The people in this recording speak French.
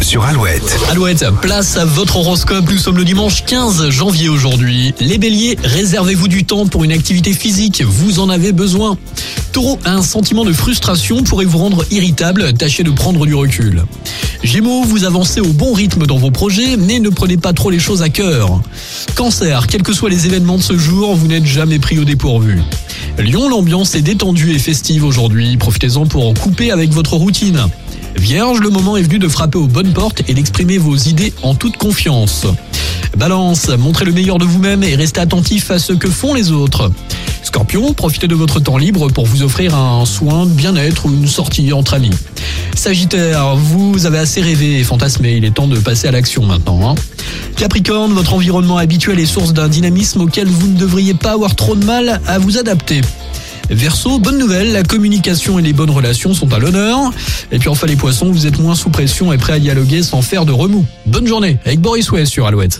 sur Alouette. Alouette, place à votre horoscope. Nous sommes le dimanche 15 janvier aujourd'hui. Les béliers, réservez-vous du temps pour une activité physique. Vous en avez besoin. Taureau, un sentiment de frustration pourrait vous rendre irritable. Tâchez de prendre du recul. Gémeaux, vous avancez au bon rythme dans vos projets, mais ne prenez pas trop les choses à cœur. Cancer, quels que soient les événements de ce jour, vous n'êtes jamais pris au dépourvu. Lyon, l'ambiance est détendue et festive aujourd'hui. Profitez-en pour couper avec votre routine. Vierge, le moment est venu de frapper aux bonnes portes et d'exprimer vos idées en toute confiance. Balance, montrez le meilleur de vous-même et restez attentif à ce que font les autres. Scorpion, profitez de votre temps libre pour vous offrir un soin de bien-être ou une sortie entre amis. Sagittaire, vous avez assez rêvé et fantasmé, il est temps de passer à l'action maintenant. Hein. Capricorne, votre environnement habituel est source d'un dynamisme auquel vous ne devriez pas avoir trop de mal à vous adapter. Verseau, bonne nouvelle, la communication et les bonnes relations sont à l'honneur. Et puis enfin les poissons, vous êtes moins sous pression et prêts à dialoguer sans faire de remous. Bonne journée avec Boris West sur Alouette.